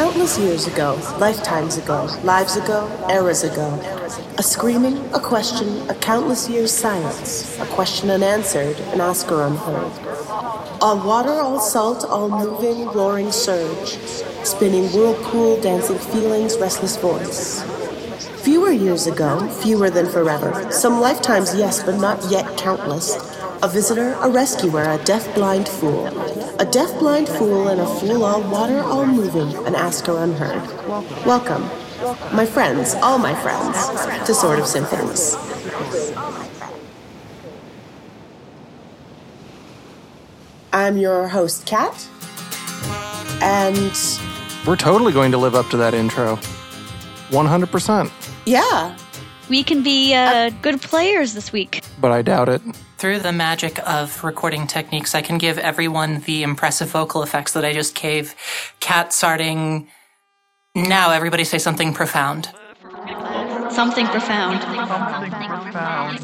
Countless years ago, lifetimes ago, lives ago, eras ago, a screaming, a question, a countless years silence, a question unanswered, an asker unheard. All water, all salt, all moving, roaring surge, spinning whirlpool, dancing feelings, restless voice. Fewer years ago, fewer than forever, some lifetimes, yes, but not yet countless. A visitor, a rescuer, a deaf-blind fool. A deaf-blind fool and a fool all water, all moving, an asker unheard. Welcome, my friends, all my friends, to Sword of Symphonies. I'm your host, Kat, and We're totally going to live up to that intro. 100%. yeah, We can be uh, good players this week. But I doubt it. Through the magic of recording techniques, I can give everyone the impressive vocal effects that I just gave. Kat starting. Now, everybody say something profound. Something profound.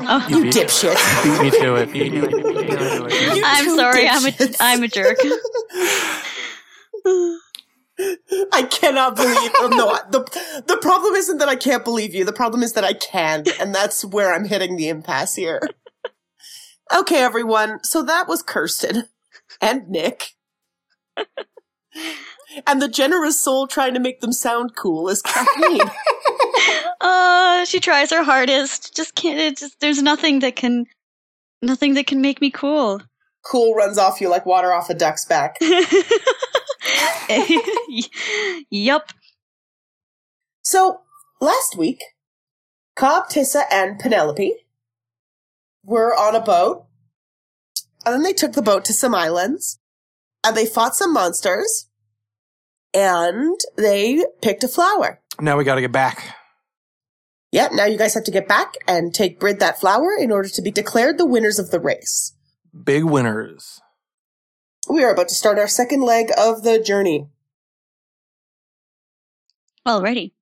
Oh, you beat- dipshit. Beat me to it. Beat me to it. I'm two sorry. I'm a dipshits. I'm a jerk. I cannot believe. Oh, no, the the problem isn't that I can't believe you. The problem is that I can, and that's where I'm hitting the impasse here. Okay, everyone. So that was Kirsten and Nick, and the generous soul trying to make them sound cool is Kathleen. Uh, she tries her hardest. Just can't. It just there's nothing that can, nothing that can make me cool. cool runs off you like water off a duck's back. yup. So last week, Cobb, Tissa, and Penelope were on a boat, and then they took the boat to some islands, and they fought some monsters, and they picked a flower. Now we got to get back. Yep, now you guys have to get back and take Brid that flower in order to be declared the winners of the race. Big winners. We are about to start our second leg of the journey. Alrighty.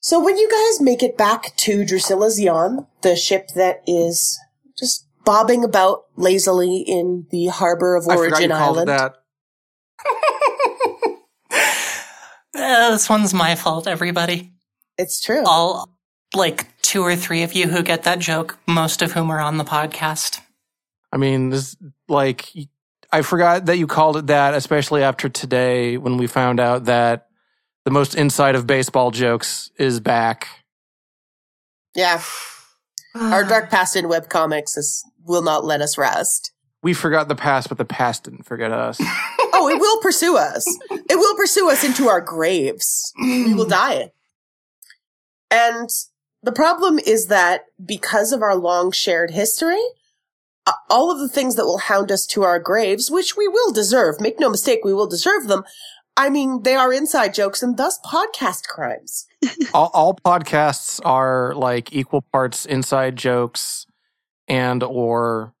So when you guys make it back to Drusilla's Yawn, the ship that is just bobbing about lazily in the harbor of I forgot you Origin called Island. it that. Uh, this one's my fault, everybody. It's true. All, like, two or three of you who get that joke, most of whom are on the podcast. I mean, this, like, I forgot that you called it that, especially after today when we found out that the most inside of baseball jokes is back. yeah. Our dark past in webcomics is, will not let us rest. We forgot the past, but the past didn't forget us. Oh, it will pursue us. It will pursue us into our graves. we will die. And the problem is that because of our long shared history, uh, all of the things that will hound us to our graves, which we will deserve, make no mistake, we will deserve them. I mean, they are inside jokes and thus podcast crimes. all, all podcasts are like equal parts inside jokes and or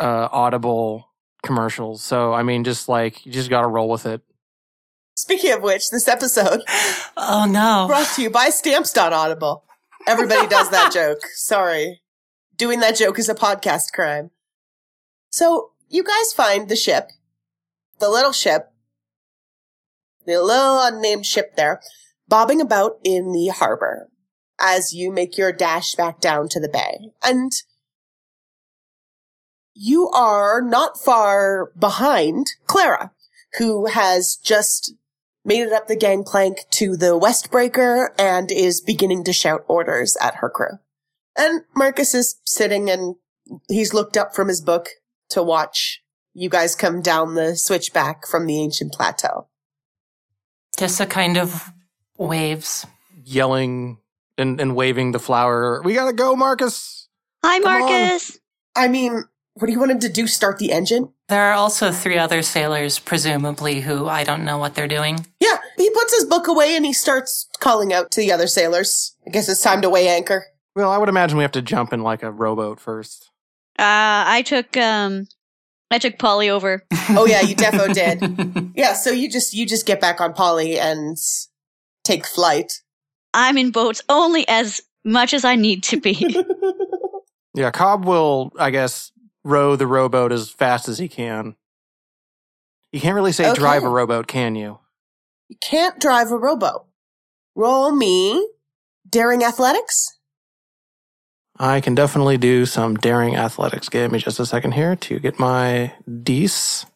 uh, audible commercials. So I mean, just like you just got to roll with it. Speaking of which, this episode Oh no. brought to you by Stamps.audible. Everybody does that joke. Sorry. Doing that joke is a podcast crime. So, you guys find the ship, the little ship, the little unnamed ship there, bobbing about in the harbor as you make your dash back down to the bay. And you are not far behind Clara, who has just made it up the gangplank to the Westbreaker and is beginning to shout orders at her crew. And Marcus is sitting and he's looked up from his book to watch you guys come down the switchback from the ancient plateau. Tissa kind of waves. Yelling and, and waving the flower. We gotta go, Marcus. Hi, Come on. Marcus. I mean, what do you want him to do? Start the engine? There are also three other sailors, presumably, who I don't know what they're doing. Yeah, he puts his book away and he starts calling out to the other sailors. I guess it's time to weigh anchor. Well, I would imagine we have to jump in like a rowboat first. Uh, I took um, I took Polly over. Oh yeah, you defo did. Yeah, so you just you just get back on Polly and take flight. I'm in boats only as much as I need to be. Yeah, Cobb will, I guess, row the rowboat as fast as he can. You can't really say Okay. drive a rowboat, can you? You can't drive a rowboat. Roll me daring athletics. I can definitely do some daring athletics. Give me just a second here to get my dice.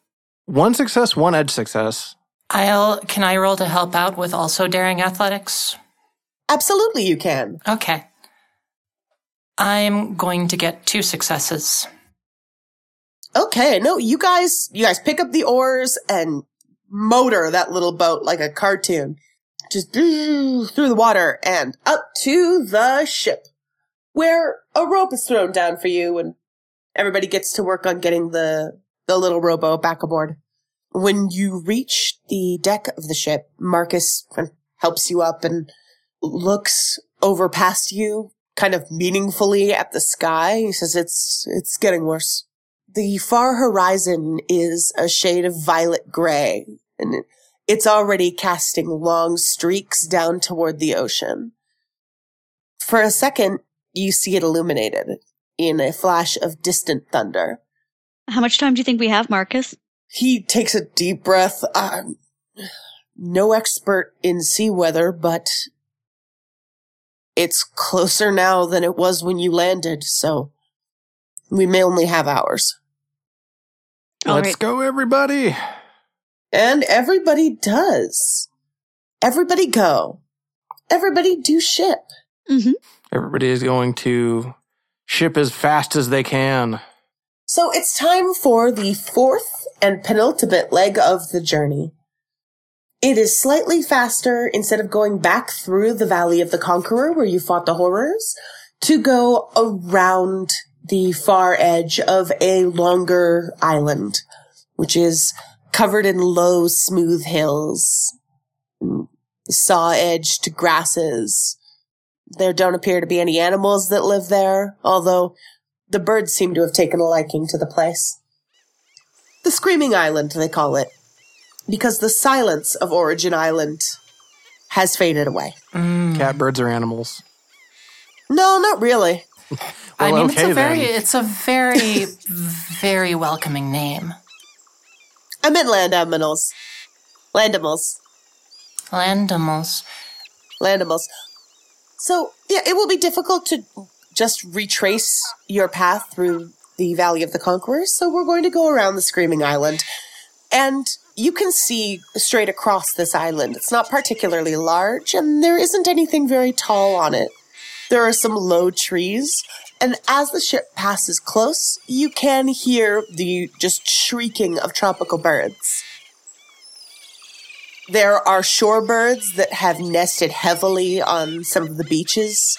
One success, one edge success. I'll. Can I roll to help out with also daring athletics? Absolutely, you can. Okay. I'm going to get two successes. Okay, no, you guys, you guys pick up the oars and motor that little boat like a cartoon. Just through the water and up to the ship where a rope is thrown down for you and everybody gets to work on getting the, the little robo back aboard. When you reach the deck of the ship, Marcus helps you up and looks over past you kind of meaningfully at the sky. He says, it's, it's getting worse. The far horizon is a shade of violet gray and it's already casting long streaks down toward the ocean. For a second, you see it illuminated in a flash of distant thunder. How much time do you think we have, Marcus? He takes a deep breath. I'm no expert in sea weather, but it's closer now than it was when you landed, so we may only have hours. All Let's right. go, everybody. And everybody does. Everybody go. Everybody do ship. Mm-hmm. Everybody is going to ship as fast as they can. So it's time for the fourth and penultimate leg of the journey. It is slightly faster instead of going back through the Valley of the Conqueror where you fought the horrors to go around the far edge of a longer island, which is covered in low, smooth hills, saw edged grasses. There don't appear to be any animals that live there, although the birds seem to have taken a liking to the place. The Screaming Island, they call it, because the silence of Origin Island has faded away. Mm. Catbirds are animals. No, not really. I Well, mean, it's a very, then. it's a very, very welcoming name. I meant land animals. Landimals. Landimals. Landimals. So, yeah, it will be difficult to just retrace your path through the Valley of the Conquerors, so we're going to go around the Screaming Island. And you can see straight across this island. It's not particularly large, and there isn't anything very tall on it. There are some low trees, and as the ship passes close, you can hear the just shrieking of tropical birds. There are shorebirds that have nested heavily on some of the beaches.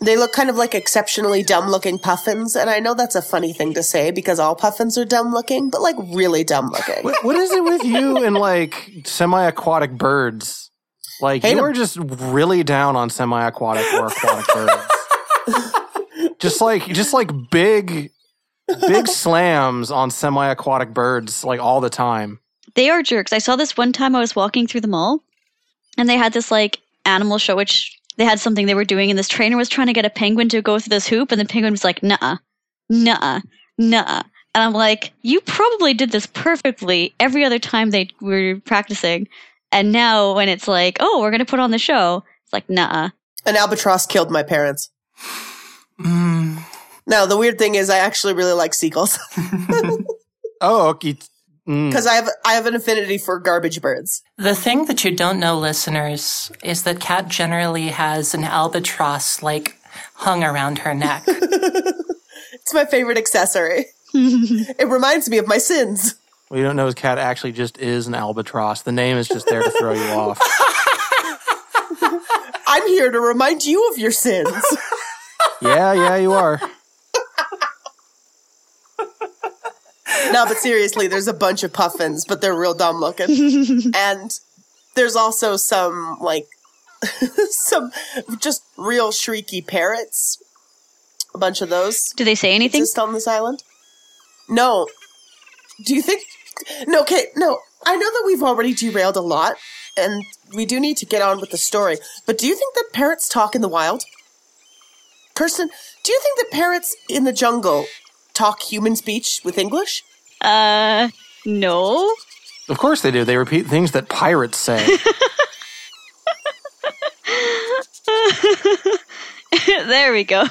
They look kind of like exceptionally dumb looking puffins, and I know that's a funny thing to say because all puffins are dumb looking, but like really dumb looking. What, what is it with you and like semi-aquatic birds? Like Hate you 'em. are just really down on semi-aquatic or aquatic birds. just like just like big big slams on semi-aquatic birds like all the time. They are jerks. I saw this one time I was walking through the mall and they had this like animal show which they had something they were doing and this trainer was trying to get a penguin to go through this hoop and the penguin was like, "Nuh-uh. nah-uh Nuh-uh." And I'm like, "You probably did this perfectly every other time they were practicing." And now when it's like, "Oh, we're going to put on the show." It's like, "Nuh-uh." An albatross killed my parents. Mm. No, the weird thing is I actually really like seagulls Oh, okay. Mm. because I have I have an affinity for garbage birds. The thing that you don't know, listeners, is that Kat generally has an albatross like hung around her neck. It's my favorite accessory. it reminds me of my sins. What you don't know is Kat actually just is an albatross. The name is just there to throw you off. I'm here to remind you of your sins. Yeah, yeah, you are. No, but seriously, there's a bunch of puffins, but they're real dumb looking. and there's also some like some just real shrieky parrots. A bunch of those Do they say anything? exist on this island. No. Do you think? No. Okay. No. I know that we've already derailed a lot, and we do need to get on with the story. But do you think that parrots talk in the wild? Kirsten, do you think that parrots in the jungle talk human speech with English? Uh, no. Of course they do. They repeat things that pirates say. there we go.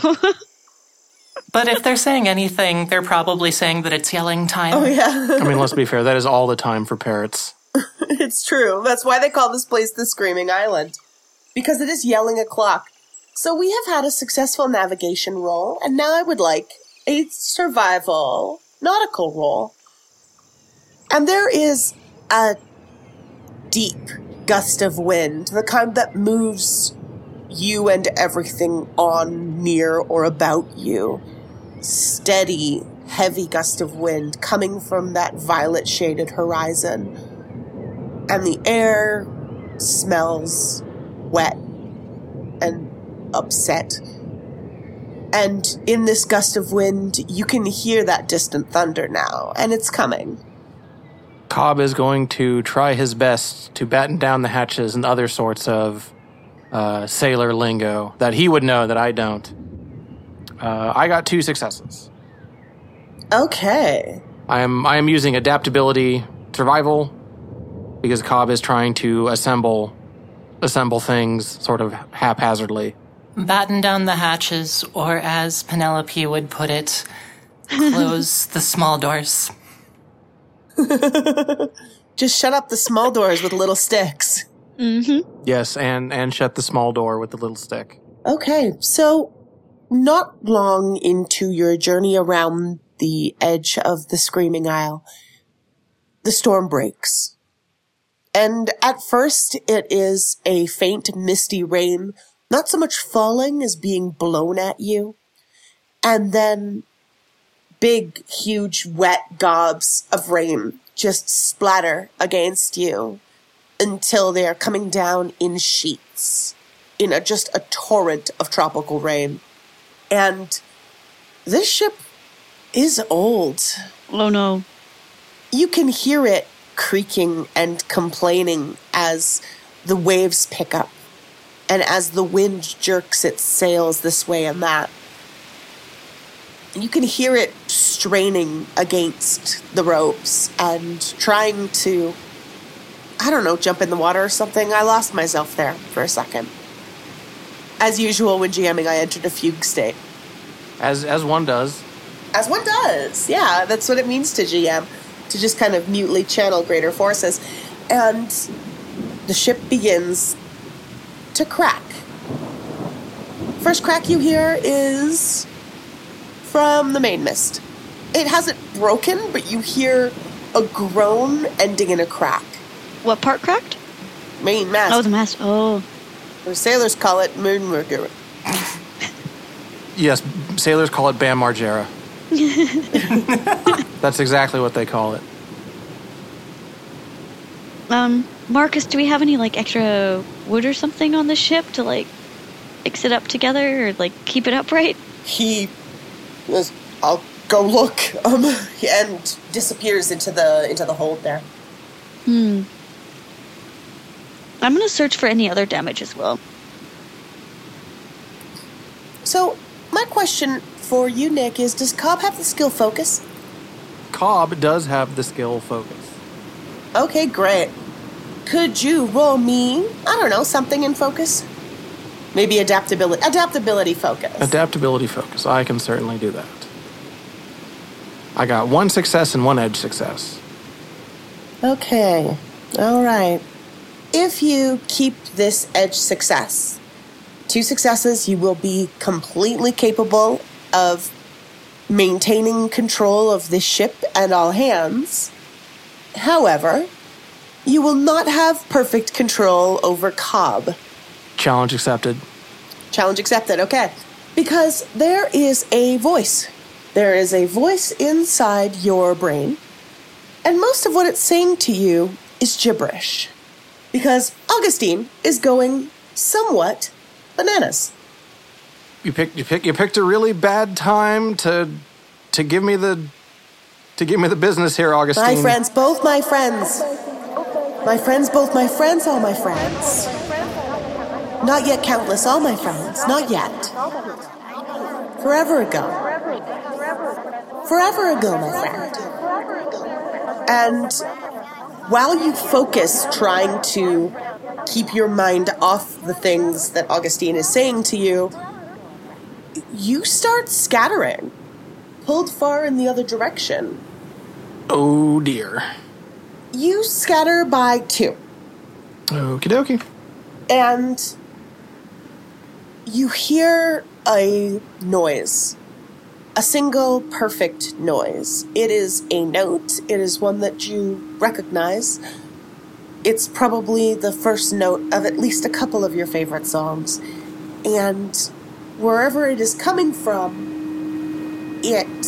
But if they're saying anything, they're probably saying that it's yelling time. Oh yeah, I mean, let's be fair. That is all the time for parrots. it's true. That's why they call this place the Screaming Island. Because it is yelling a clock. So we have had a successful navigation roll, and now I would like a survival nautical roll. And there is a deep gust of wind, the kind that moves you and everything on, near, or about you. Steady, heavy gust of wind coming from that violet shaded horizon. And the air smells wet and upset. And in this gust of wind, you can hear that distant thunder now, and it's coming. Cobb is going to try his best to batten down the hatches and other sorts of uh, sailor lingo that he would know that I don't. Uh, I got two successes. Okay. I am I am using adaptability survival because Cobb is trying to assemble assemble things sort of haphazardly. Batten down the hatches, or as Penelope would put it, close the small doors. Just shut up the small doors with little sticks. mm-hmm. Yes, and and shut the small door with the little stick. Okay, so not long into your journey around the edge of the Screaming Isle, the storm breaks. And at first, it is a faint, misty rain, not so much falling as being blown at you. And then big, huge, wet gobs of rain just splatter against you until they are coming down in sheets in a, just a torrent of tropical rain. And this ship is old. Oh no. You can hear it creaking and complaining as the waves pick up and as the wind jerks its sails this way and that. You can hear it straining against the ropes and trying to, I don't know, jump in the water or something. I lost myself there for a second. As usual, when GMing, I entered a fugue state. As as one does. As one does. Yeah, that's what it means to GM, to just kind of mutely channel greater forces. And the ship begins to crack. First crack you hear is from the main mist. It hasn't broken, but you hear a groan ending in a crack. What part cracked? Main mast. Oh, the mast. Oh. or sailors call it moonmurder. Yes, sailors call it Bam Margera. That's exactly what they call it. Um, Marcus, do we have any like extra wood or something on the ship to like fix it up together or like keep it upright? he goes, I'll go look, um, and disappears into the into the hold there. Hmm. I'm gonna search for any other damage as well. So, my question for you, Nick, is: Does Cobb have the skill focus? Cobb does have the skill focus. Okay, great. Could you roll me? I don't know, something in focus. Maybe adaptability. Adaptability focus. Adaptability focus. I can certainly do that. I got one success and one edge success. Okay. All right. If you keep this edge success, two successes, you will be completely capable of maintaining control of this ship and all hands. However, you will not have perfect control over Cobb. Challenge accepted. Challenge accepted, okay. Because there is a voice. There is a voice inside your brain, and most of what it's saying to you is gibberish. Because Augustine is going somewhat bananas. You picked you pick you picked a really bad time to to give me the to give me the business here, Augustine. My friends, both my friends. My friends, both my friends, all my friends. Not yet countless, all my friends. Not yet. Forever ago. Forever ago, my friend. And while you focus trying to keep your mind off the things that Augustine is saying to you, you start scattering, pulled far in the other direction. Oh dear. You scatter by two. Okie dokie. and you hear a noise. A single perfect noise. It is a note. It is one that you recognize. It's probably the first note of at least a couple of your favorite songs. And wherever it is coming from, it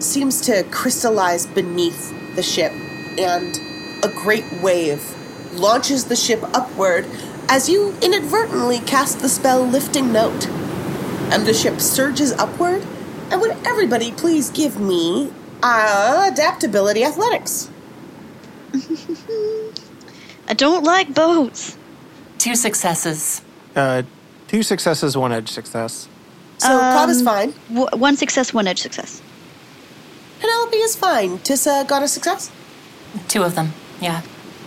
seems to crystallize beneath the ship, and a great wave launches the ship upward as you inadvertently cast the spell Lifting Note. And the ship surges upward, and would everybody please give me uh, adaptability athletics? I don't like boats. Two successes. Uh, two successes, one edge success. So Cobb is Um, fine. W- one success, one edge success. Penelope is fine. Tissa got a success? Two of them. Yeah.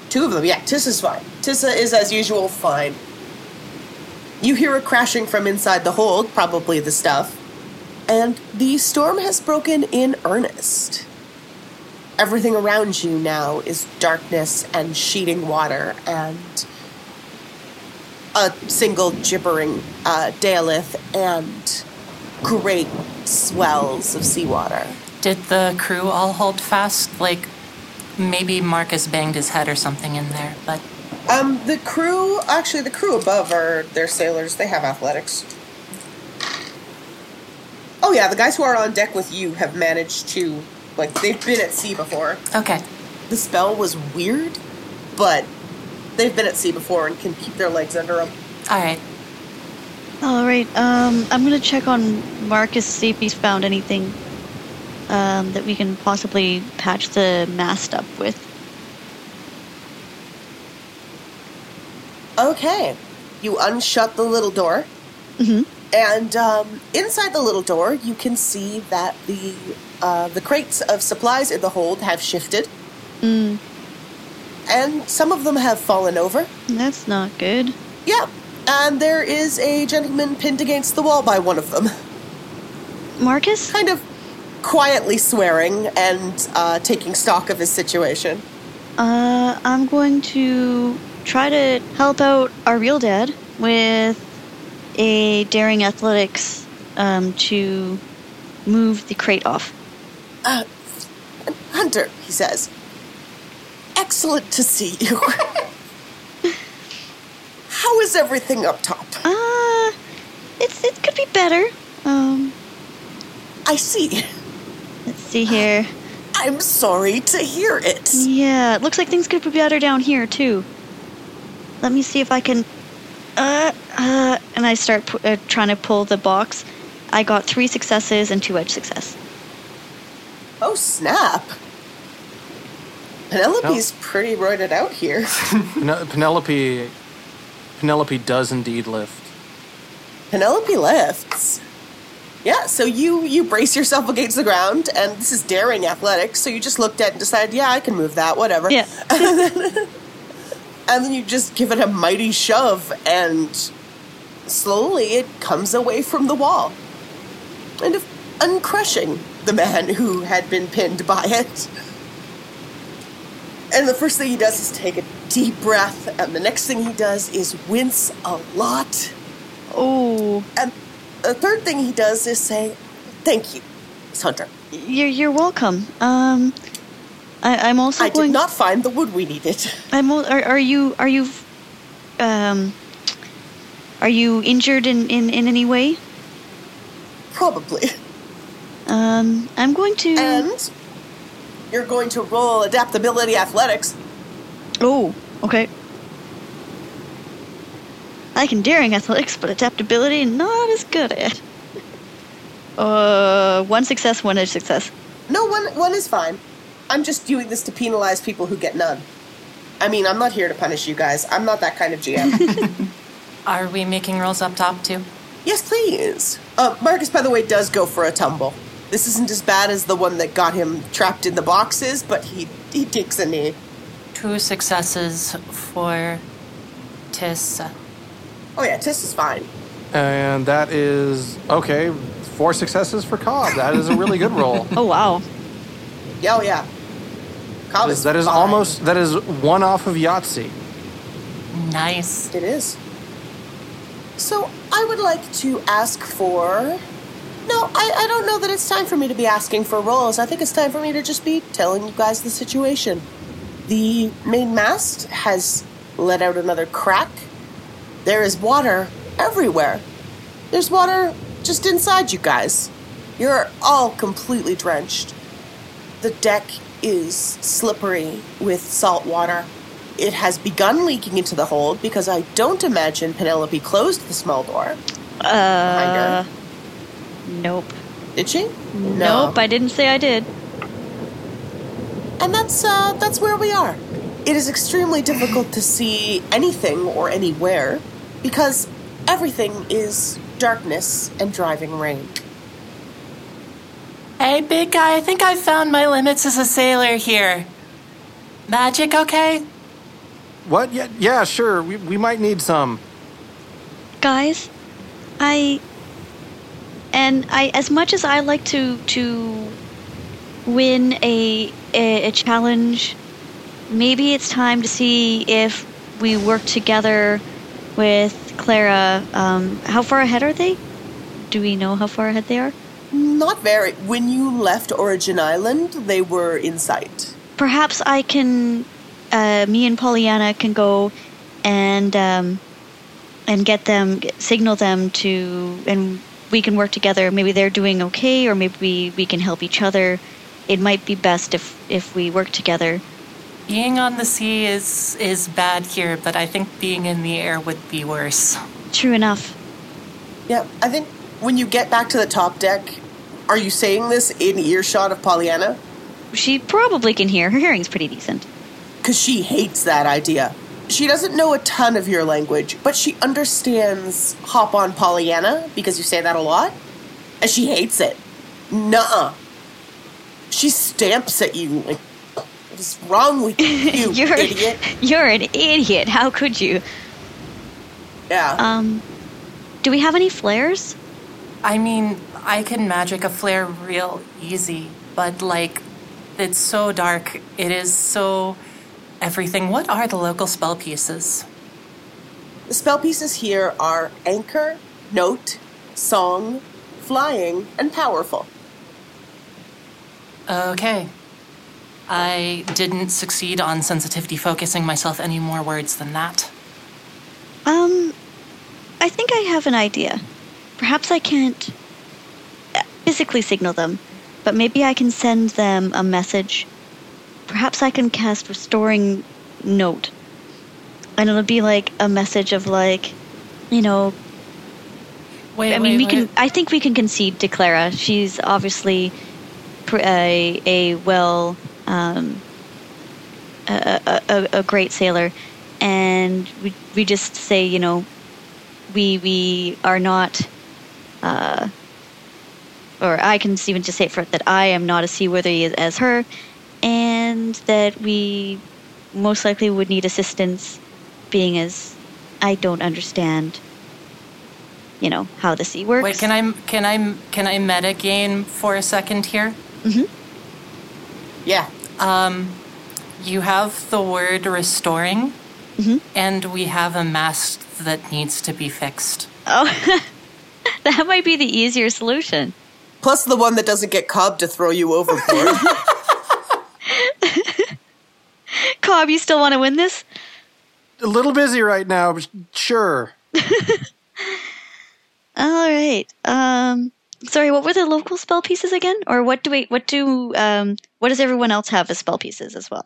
Two of them, yeah. Tissa's fine. Tissa is, as usual, fine. You hear a crashing from inside the hold, probably the stuff, and the storm has broken in earnest. Everything around you now is darkness and sheeting water and a single gibbering uh, Daleth and great swells of seawater. Did the crew all hold fast? Like, maybe Marcus banged his head or something in there, but Um, the crew, actually, the crew above are they're sailors. They have athletics. Oh yeah, the guys who are on deck with you have managed to, like, they've been at sea before. okay. The spell was weird, but they've been at sea before and can keep their legs under them. All right. All right. Um, I'm gonna check on Marcus see if he's found anything um, that we can possibly patch the mast up with. Okay, you unshut the little door, hmm and um, inside the little door, you can see that the uh, the crates of supplies in the hold have shifted, Mm, and some of them have fallen over. that's not good. Yeah, and there is a gentleman pinned against the wall by one of them, Marcus? kind of quietly swearing and uh, taking stock of his situation. Uh, I'm going to try to help out our real dad with a daring athletics um, to move the crate off. Uh, Hunter, he says, excellent to see you. How is everything up top? Uh, it's it could be better. Um, I see. Let's see here. I'm sorry to hear it. Yeah, it looks like things could be better down here too. Let me see if I can. Uh, uh, and I start pu- uh, trying to pull the box. I got three successes and two edge success. Oh, snap. Penelope's pretty roided out here. Pen- Penelope. Penelope does indeed lift. Penelope lifts. Yeah, so you you brace yourself against the ground, and this is daring athletics. So you just looked at it and decided, yeah, I can move that, whatever. Yeah. And then you just give it a mighty shove, and slowly it comes away from the wall, kind of uncrushing the man who had been pinned by it. And the first thing he does is take a deep breath, and the next thing he does is wince a lot. Oh, And the third thing he does is say, "Thank you, Miss Hunter. you're you're welcome. Um, I, I'm also I going. did not find the wood we needed." I'm. Are, are you? Are you? Um. Are you injured in, in, in any way? Probably. Um, I'm going to. And you're going to roll adaptability athletics. Oh, okay. I can daring athletics, but adaptability not as good at. Uh, one success, one edge success. No one one is fine. I'm just doing this to penalize people who get none. I mean, I'm not here to punish you guys. I'm not that kind of GM. Are we making rolls up top too? yes, please. Uh, Marcus, by the way, does go for a tumble. This isn't as bad as the one that got him trapped in the boxes, but he he takes a knee. two successes for Tissa. Oh yeah, Tiss is fine. And that is okay. Four successes for Cobb. That is a really good roll. Oh wow. Yeah, oh yeah. Cobb That is is, that is fine. almost that is one off of Yahtzee. Nice. It is. So I would like to ask for. No, I, I don't know that it's time for me to be asking for rolls. I think it's time for me to just be telling you guys the situation. The main mast has let out another crack. There is water everywhere. There's water just inside you guys. You're all completely drenched. The deck is slippery with salt water. It has begun leaking into the hold because I don't imagine Penelope closed the small door. Uh, nope. Did she? Nope, I didn't say I did. And that's uh, that's where we are. It is extremely difficult to see anything or anywhere because everything is darkness and driving rain. Hey, big guy, I think I found my limits as a sailor here. Magic, okay? What? Yeah, yeah, sure. We, we might need some. Guys, I and I as much as I like to to win a a, a challenge, maybe it's time to see if we work together with Clara. Um, how far ahead are they? Do we know how far ahead they are? Not very. When you left Origin Island, they were in sight. Perhaps I can, uh, me and Pollyanna can go and um, and get them, signal them to, and we can work together. Maybe they're doing okay, or maybe we, we can help each other. It might be best if if we work together. Being on the sea is is bad here, but I think being in the air would be worse. True enough. Yeah, I think when you get back to the top deck, are you saying this in earshot of Pollyanna? She probably can hear. Her hearing's pretty decent. Because she hates that idea. She doesn't know a ton of your language, but she understands hop on Pollyanna because you say that a lot, and she hates it. Nuh She stamps at you like, what is wrong with you, you're idiot? you're an idiot. How could you? Yeah. Um, do we have any flares? I mean, I can magic a flare real easy, but like, it's so dark. It is so everything. What are the local spell pieces? the spell pieces here are anchor, note, song, flying, and powerful. Okay. I didn't succeed on sensitivity focusing myself any more words than that. Um, I think I have an idea. Perhaps I can't uh, physically signal them, but maybe I can send them a message. Perhaps I can cast Restoring Note. And it'll be like a message of, like, you know, Wait, I mean, we wait, can. I think we can concede to Clara. She's obviously a a well, um, a, a, a, a great sailor, and we we just say, you know, we we are not, uh, or I can even just say it for that I am not as seaworthy as, as her, and that we most likely would need assistance, being as I don't understand you know how the sea works. Wait, can I can I can I metagame for a second here? Yeah. Um, you have the word restoring, Mhm. and we have a mast that needs to be fixed. Oh, that might be the easier solution. Plus the one that doesn't get Cobb to throw you overboard. Cobb, you still want to win this? A little busy right now, but sure. All right. Um, sorry, what were the local spell pieces again? Or what do we? What do? Um, what does everyone else have as spell pieces as well?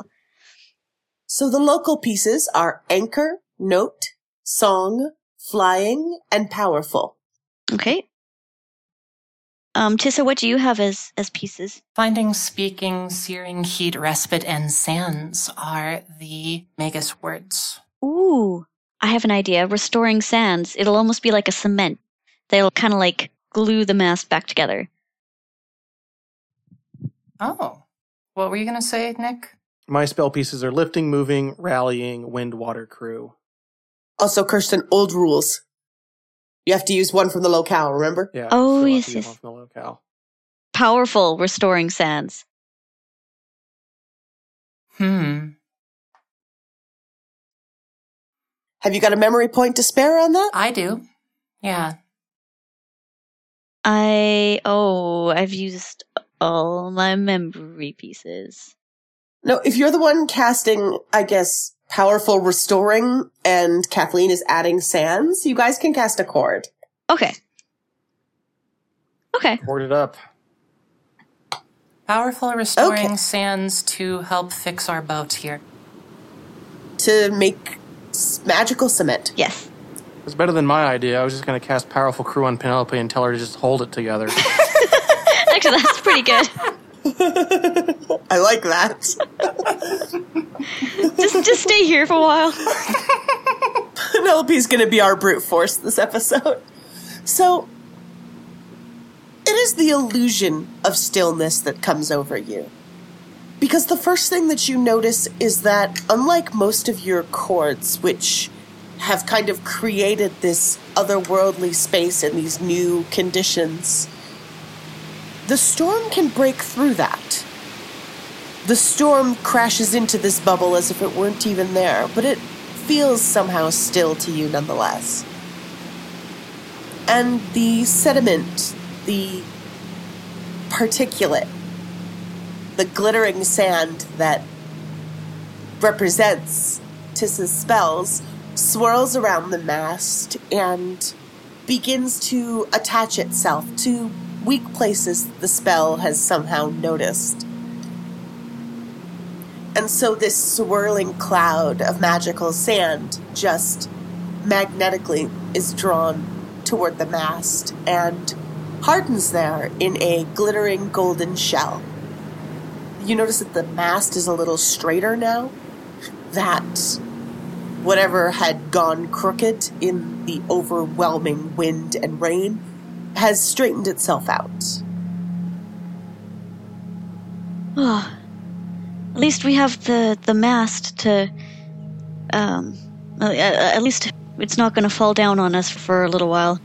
so the local pieces are anchor, note, song, flying, and powerful. Okay. Um, Tissa, what do you have as as pieces? Finding, speaking, searing, heat, respite, and sands are the Magus words. Ooh, I have an idea. Restoring sands. It'll almost be like a cement. They'll kind of like glue the mast back together. Oh, what were you gonna say, Nick? My spell pieces are lifting, moving, rallying, wind, water, crew. Also, Kirsten, old rules. You have to use one from the locale, remember? Yeah. Oh, yes, yes. one from the locale. Powerful restoring sands. Hmm. Have you got a memory point to spare on that? I do. Yeah. I oh, I've used all my memory pieces. No, if you're the one casting, I guess, powerful restoring and Kathleen is adding sands, you guys can cast a chord. Okay. Okay. Board it up. Powerful restoring Okay. sands to help fix our boat here. to make magical cement. Yes. It's better than my idea. I was just going to cast Powerful Crew on Penelope and tell her to just hold it together. Actually, that's pretty good. I like that. Just just stay here for a while. Penelope's going to be our brute force this episode. So, it is the illusion of stillness that comes over you. Because the first thing that you notice is that, unlike most of your chords, which have kind of created this otherworldly space and these new conditions, the storm can break through that. The storm crashes into this bubble as if it weren't even there, but it feels somehow still to you nonetheless. And the sediment, the particulate, the glittering sand that represents Tissa's spells swirls around the mast and begins to attach itself to weak places the spell has somehow noticed. And so this swirling cloud of magical sand just magnetically is drawn toward the mast and hardens there in a glittering golden shell. You notice that the mast is a little straighter now. That whatever had gone crooked in the overwhelming wind and rain has straightened itself out. Oh, at least we have the the mast to. Um, uh, uh, at least it's not going to fall down on us for a little while.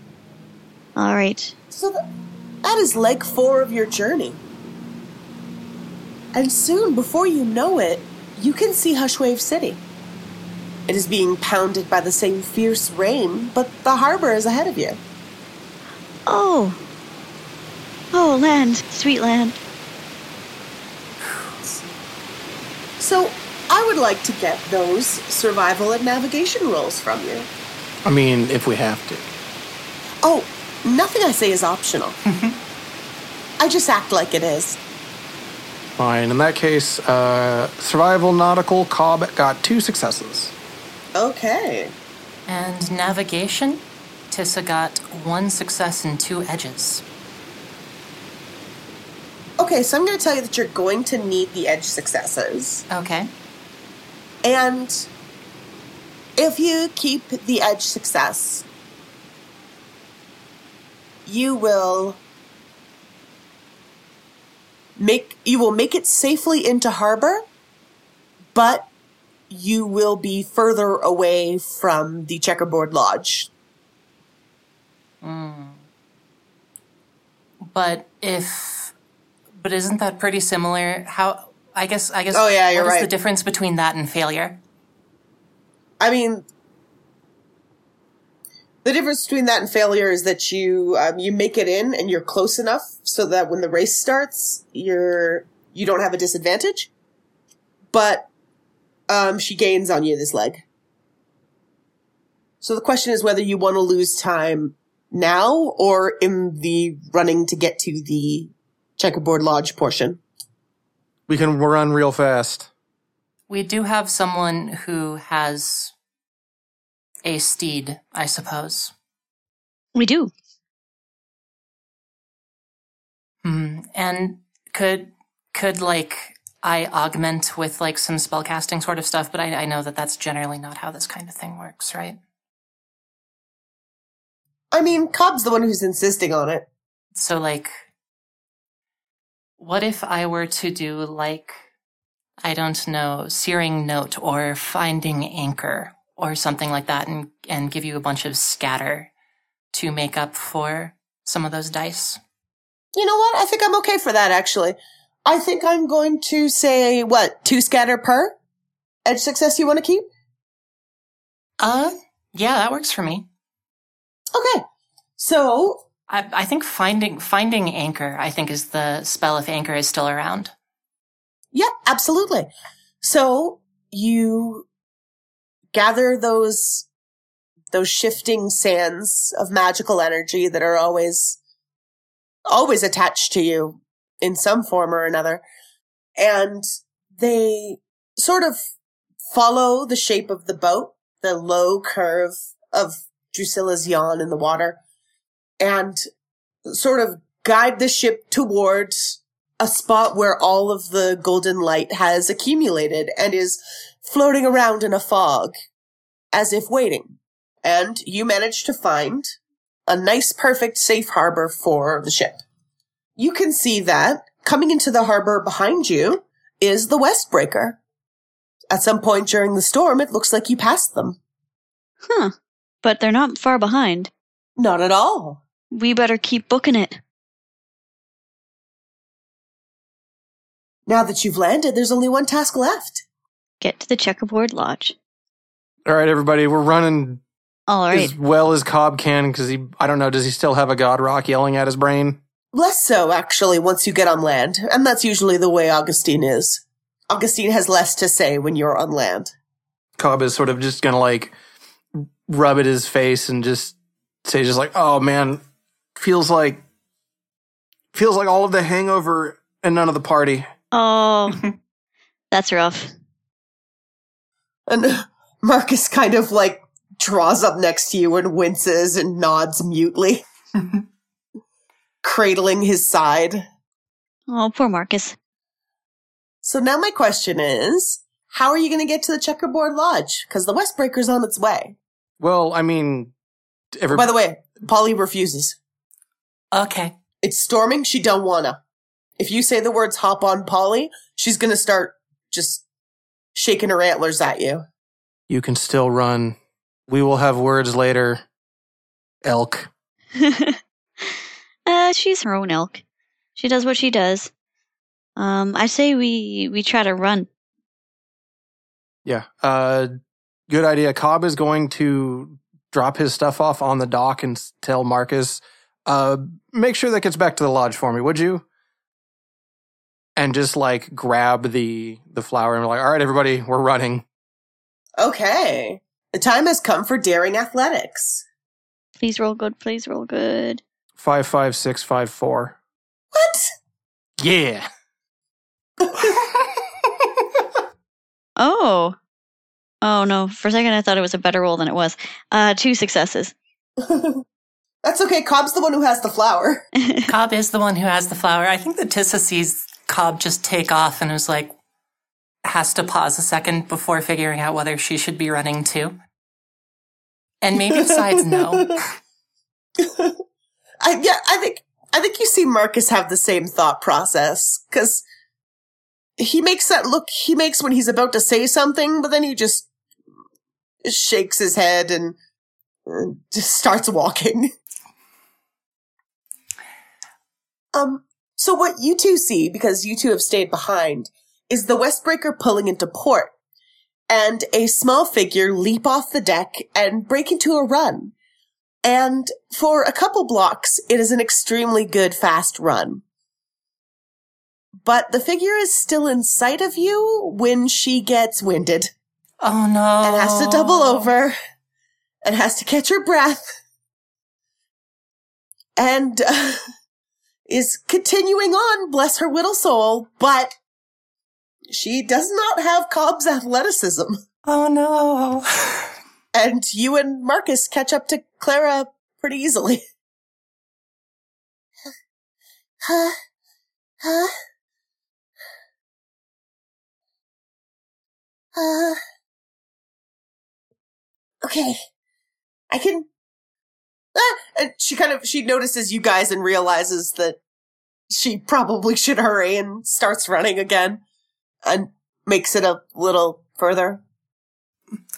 All right. So th- that is leg four of your journey. And soon, before you know it, you can see Hushwave City. It is being pounded by the same fierce rain, but the harbor is ahead of you. Oh. Oh, land, sweet land. So I would like to get those survival and navigation rolls from you. I mean, if we have to. Oh, nothing I say is optional. I just act like it is. Fine. In that case, uh, Survival Nautical Cobb got two successes. Okay. And navigation, Tissa got one success and two edges. Okay, so I'm going to tell you that you're going to need the edge successes. Okay. And if you keep the edge success, you will make you will make it safely into harbor, but you will be further away from the checkerboard lodge. But if, but isn't that pretty similar? How I guess I guess. Oh, yeah, you're what is right. the difference between that and failure? I mean, the difference between that and failure is that you um, you make it in and you're close enough so that when the race starts, you're you don't have a disadvantage. But um, she gains on you this leg. So the question is whether you want to lose time now or in the running to get to the checkerboard lodge portion. We can run real fast. We do have someone who has a steed, I suppose. We do. Hmm. And could could like I augment with like some spellcasting sort of stuff, but I, I know that that's generally not how this kind of thing works, right? I mean, Cobb's the one who's insisting on it. So like, what if I were to do like I don't know, searing note or finding anchor or something like that and, and give you a bunch of scatter to make up for some of those dice. You know what? I think I'm okay for that, actually. I think I'm going to say, what, two scatter per? Edge success you want to keep? Uh, yeah, that works for me. Okay. So, I, I think finding, finding anchor, I think is the spell if anchor is still around. yeah, absolutely. So, you gather those, those shifting sands of magical energy that are always, always attached to you in some form or another. And they sort of follow the shape of the boat, the low curve of Drusilla's yawn in the water, and sort of guide the ship towards a spot where all of the golden light has accumulated and is floating around in a fog as if waiting. And you manage to find a nice, perfect, safe harbor for the ship. You can see that coming into the harbor behind you is the Westbreaker. At some point during the storm, it looks like you passed them. Huh. But they're not far behind. Not at all. We better keep booking it. Now that you've landed, there's only one task left. Get to the checkerboard lodge. All right, everybody, we're running All right. as well as Cobb can because he, I don't know, does he still have a God Rock yelling at his brain? Less so, actually, once you get on land, and that's usually the way Augustine is. Augustine has less to say when you're on land. Cobb is sort of just gonna like rub at his face and just say, just like, oh man, feels like feels like all of the hangover and none of the party. Oh, that's rough. And Marcus kind of like draws up next to you and winces and nods mutely, cradling his side. Oh, poor Marcus. So now my question is, how are you going to get to the checkerboard lodge? Because the Westbreaker's on its way. Well, I mean, every, By the way, Polly refuses. Okay. It's storming. She don't wanna. If you say the words hop on Polly, she's gonna start just shaking her antlers at you. you can still run. We will have words later. Elk. she's her own elk. She does what she does. Um, I say we we try to run. Yeah. Uh, good idea. Cobb is going to drop his stuff off on the dock and tell Marcus, uh, make sure that gets back to the lodge for me, would you? And just like grab the the flower and we're like, all right, everybody, we're running. Okay. The time has come for daring athletics. Please roll good. Please roll good. Five five six five four. What? Yeah. Oh. Oh no! For a second, I thought it was a better roll than it was. Uh, two successes. That's okay. Cobb's the one who has the flower. Cobb is the one who has the flower. I think that Tissa sees Cobb just take off and is like, has to pause a second before figuring out whether she should be running too. And maybe decides no. I, yeah, I think I think you see Marcus have the same thought process because he makes that look he makes when he's about to say something, but then he just shakes his head and just starts walking. um. So what you two see, because you two have stayed behind, is the Westbreaker pulling into port, and a small figure leap off the deck and break into a run. And for a couple blocks, it is an extremely good fast run. But the figure is still in sight of you when she gets winded Oh no. and has to double over and has to catch her breath and uh, is continuing on, bless her little soul, but she does not have Cobb's athleticism. Oh no. And you and Marcus catch up to Clara pretty easily. Huh? Huh? Uh. Okay. I can. Ah, and she kind of she notices you guys and realizes that she probably should hurry and starts running again. And makes it a little further.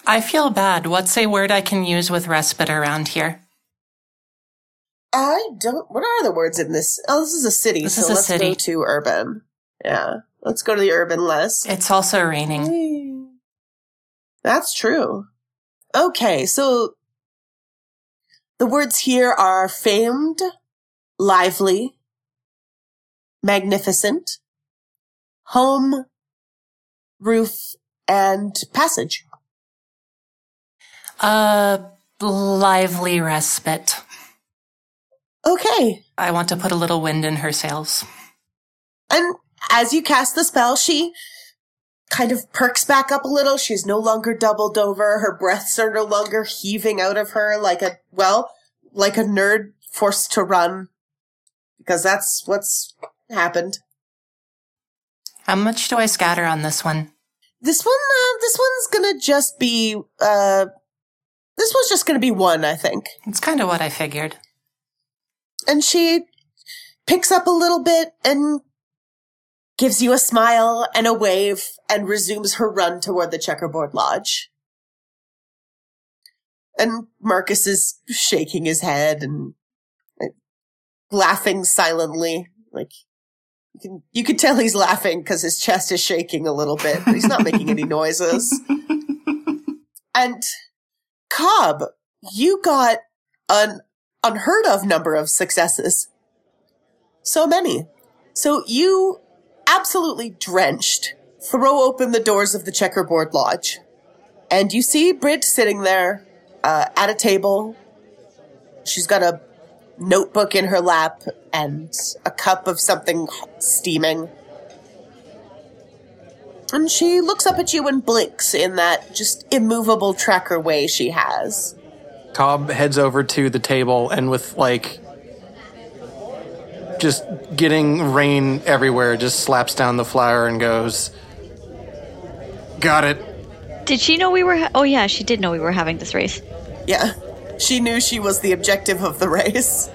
I feel bad. What's a word I can use with respite around here? I don't. What are the words in this? Oh, this is a city, This so is a let's city. go to urban. Yeah, let's go to the urban list. It's also raining. That's true. Okay, so the words here are famed, lively, magnificent, home, roof, and passage. Uh, lively respite. Okay, I want to put a little wind in her sails. and as you cast the spell, she kind of perks back up a little. She's no longer doubled over. Her breaths are no longer heaving out of her like a, well, like a nerd forced to run. Because that's what's happened. How much do I scatter on this one? This one, uh, this one's gonna just be, uh, this was just gonna be one, I think. It's kind of what I figured. And she picks up a little bit and gives you a smile and a wave and resumes her run toward the checkerboard lodge. And Marcus is shaking his head and like, laughing silently. Like, you can, you can tell he's laughing because his chest is shaking a little bit, but he's not making any noises. And Cobb, you got an unheard of number of successes. So many. So you absolutely drenched throw open the doors of the checkerboard lodge. And you see Brit sitting there uh, at a table. She's got a notebook in her lap and a cup of something steaming. And she looks up at you and blinks in that just immovable tracker way she has. Cobb heads over to the table and with like just getting rain everywhere, just slaps down the flower and goes, Got it. Did she know we were? Ha- oh yeah, she did know we were having this race. Yeah, she knew she was the objective of the race.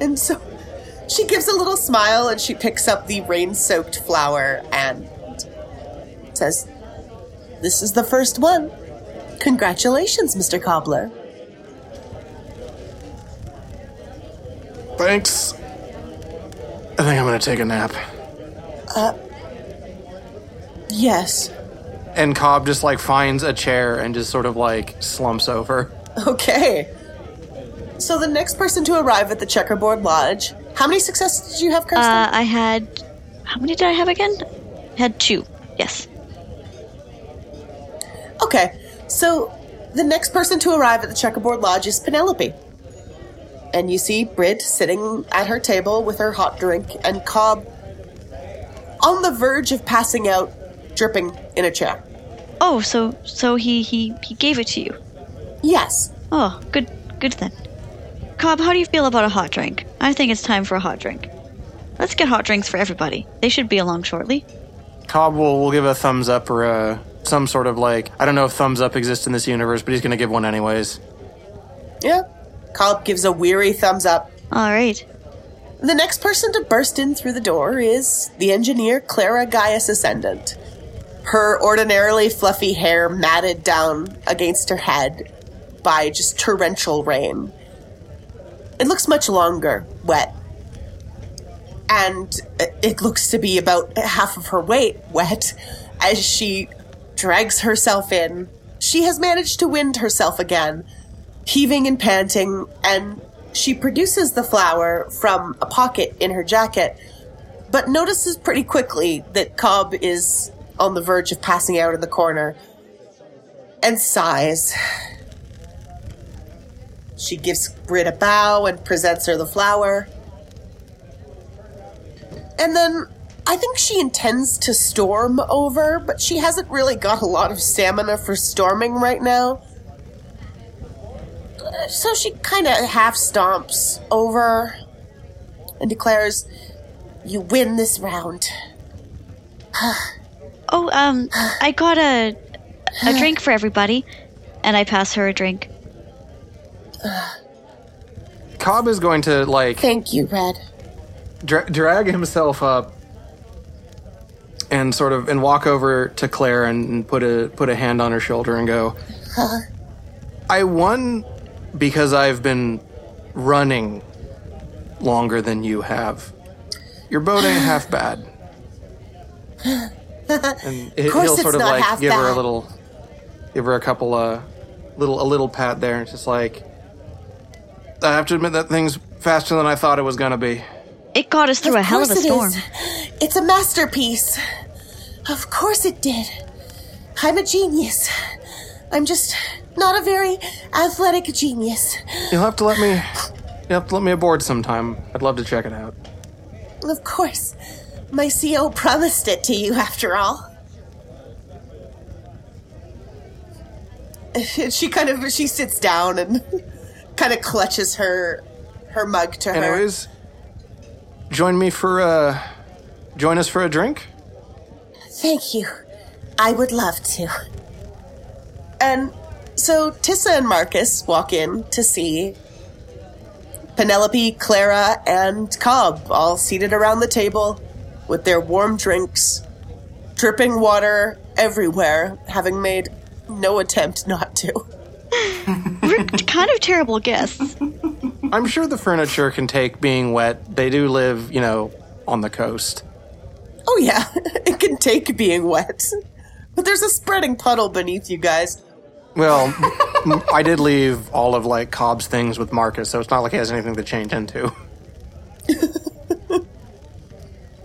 And so she gives a little smile and she picks up the rain soaked flower and says, This is the first one. Congratulations, Mr. Cobbler. Thanks. I think I'm gonna take a nap. Uh, yes. And Cobb just like finds a chair and just sort of like slumps over. Okay. So the next person to arrive at the checkerboard lodge. How many successes did you have, Kirsten? Uh, I had. How many did I have again? Had two. Yes. Okay, so the next person to arrive at the checkerboard lodge is Penelope. And you see Brid sitting at her table with her hot drink and Cobb on the verge of passing out, dripping in a chair. Oh, so so he he he gave it to you. Yes. Oh, good good then. Cobb, how do you feel about a hot drink? I think it's time for a hot drink. Let's get hot drinks for everybody. They should be along shortly. Cobb will, will give a thumbs up or uh some sort of like I don't know if thumbs up exists in this universe, but he's gonna give one anyways. Yeah. Cobb gives a weary thumbs up. All right. The next person to burst in through the door is the engineer Clara Gaius Ascendant. Her ordinarily fluffy hair matted down against her head by just torrential rain. It looks much longer, wet. And it looks to be about half of her weight wet as she drags herself in. She has managed to wind herself again, heaving and panting, and she produces the flower from a pocket in her jacket, but notices pretty quickly that Cobb is on the verge of passing out in the corner and sighs. She gives Brit a bow and presents her the flower. And then I think she intends to storm over, but she hasn't really got a lot of stamina for storming right now. So she kind of half stomps over and declares, You win this round. Oh, um, I got a a drink for everybody, and I pass her a drink. Cobb is going to like Thank you, Red. dra- drag himself up and sort of and walk over to Claire and, and put a put a hand on her shoulder and go. I won because I've been running longer than you have. Your boat ain't half bad. And course he'll sort of like give her a little, give her a couple uh, little a little pat there, and just like, I have to admit that thing's faster than I thought it was gonna be. It got us through a hell of a course it storm. is. It's a masterpiece. Of course it did. I'm a genius. I'm just not a very athletic genius. You'll have to let me, you'll have to let me aboard sometime. I'd love to check it out. Of course. My CO promised it to you after all. She kind of she sits down and kind of clutches her her mug to her. Anyways, join me for uh, join us for a drink. Thank you. I would love to. And so Tissa and Marcus walk in to see Penelope, Clara, and Cobb all seated around the table with their warm drinks, dripping water everywhere, having made no attempt not to. We're kind of terrible guests. I'm sure the furniture can take being wet. They do live, you know, on the coast. Oh, yeah, it can take being wet. But there's a spreading puddle beneath you guys. Well, I did leave all of like Cobb's things with Marcus, so it's not like he has anything to change into.